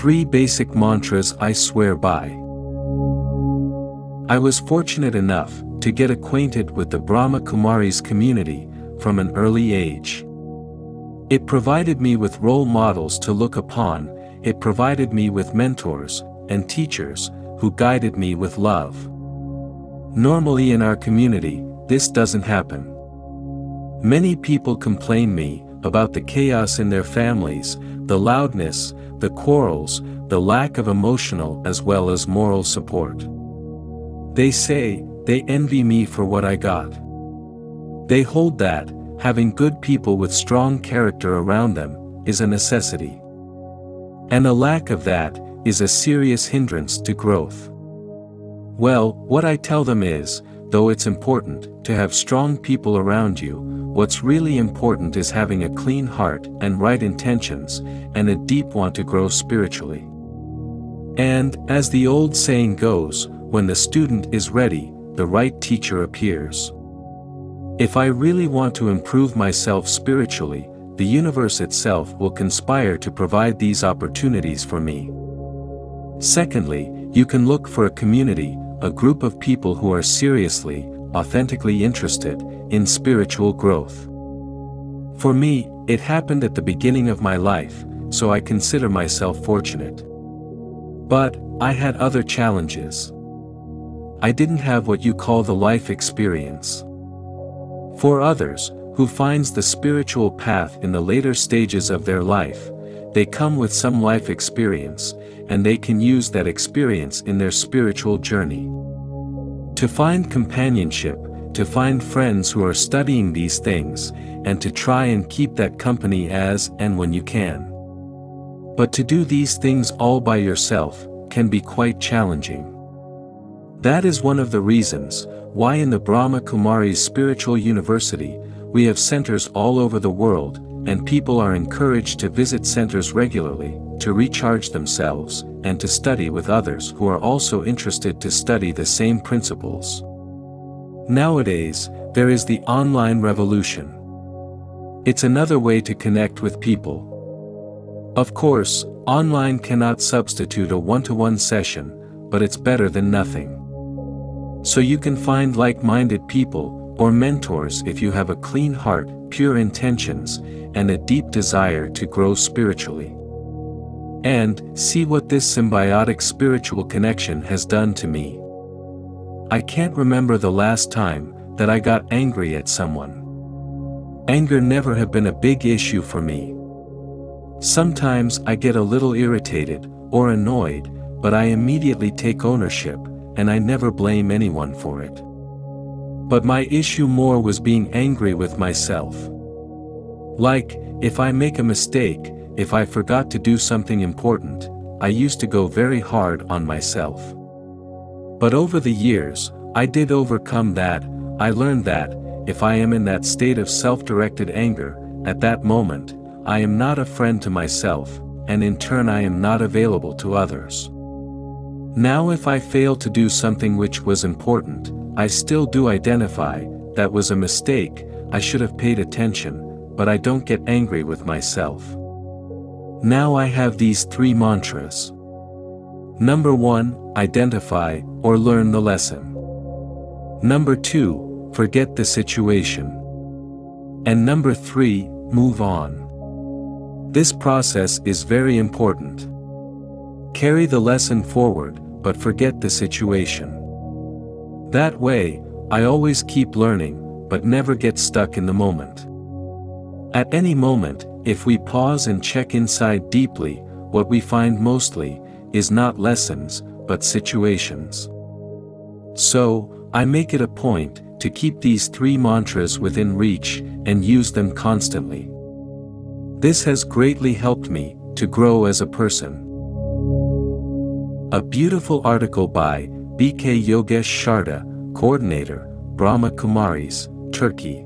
Three basic mantras I swear by. I was fortunate enough to get acquainted with the Brahma Kumaris community from an early age. It provided me with role models to look upon, it provided me with mentors and teachers who guided me with love. Normally in our community, this doesn't happen. Many people complain me about the chaos in their families, the loudness, the quarrels, the lack of emotional as well as moral support. They say, they envy me for what I got. They hold that, having good people with strong character around them, is a necessity. And a lack of that, is a serious hindrance to growth. Well, what I tell them is, though it's important to have strong people around you, what's really important is having a clean heart and right intentions, and a deep want to grow spiritually. And, as the old saying goes, when the student is ready, the right teacher appears. If I really want to improve myself spiritually, the universe itself will conspire to provide these opportunities for me. Secondly, you can look for a community, a group of people who are seriously, authentically interested in spiritual growth. For me, it happened at the beginning of my life, so I consider myself fortunate. But, I had other challenges. I didn't have what you call the life experience. For others, who finds the spiritual path in the later stages of their life, they come with some life experience, and they can use that experience in their spiritual journey. To find companionship, to find friends who are studying these things, and to try and keep that company as and when you can. But to do these things all by yourself, can be quite challenging. That is one of the reasons why in the Brahma Kumaris Spiritual University, we have centers all over the world, and people are encouraged to visit centers regularly, to recharge themselves, and to study with others who are also interested to study the same principles. Nowadays, there is the online revolution. It's another way to connect with people. Of course, online cannot substitute a one-to-one session, but it's better than nothing. So you can find like-minded people, or mentors if you have a clean heart, pure intentions, and a deep desire to grow spiritually. And, see what this symbiotic spiritual connection has done to me. I can't remember the last time that I got angry at someone. Anger never have been a big issue for me. Sometimes I get a little irritated, or annoyed, but I immediately take ownership, and I never blame anyone for it. But my issue more was being angry with myself. Like, if I make a mistake, if I forgot to do something important, I used to go very hard on myself. But over the years, I did overcome that, I learned that, if I am in that state of self-directed anger, at that moment, I am not a friend to myself, and in turn I am not available to others. Now if I fail to do something which was important, I still do identify, that was a mistake, I should have paid attention, but I don't get angry with myself. Now I have these three mantras. Number 1, identify, or learn the lesson. Number 2, forget the situation. And number 3, move on. This process is very important. Carry the lesson forward, but forget the situation. That way, I always keep learning, but never get stuck in the moment. At any moment, if we pause and check inside deeply, what we find mostly, is not lessons, but situations. So, I make it a point, to keep these three mantras within reach, and use them constantly. This has greatly helped me, to grow as a person. A beautiful article by B.K. Yogesh Sharda, Coordinator, Brahma Kumaris, Turkey.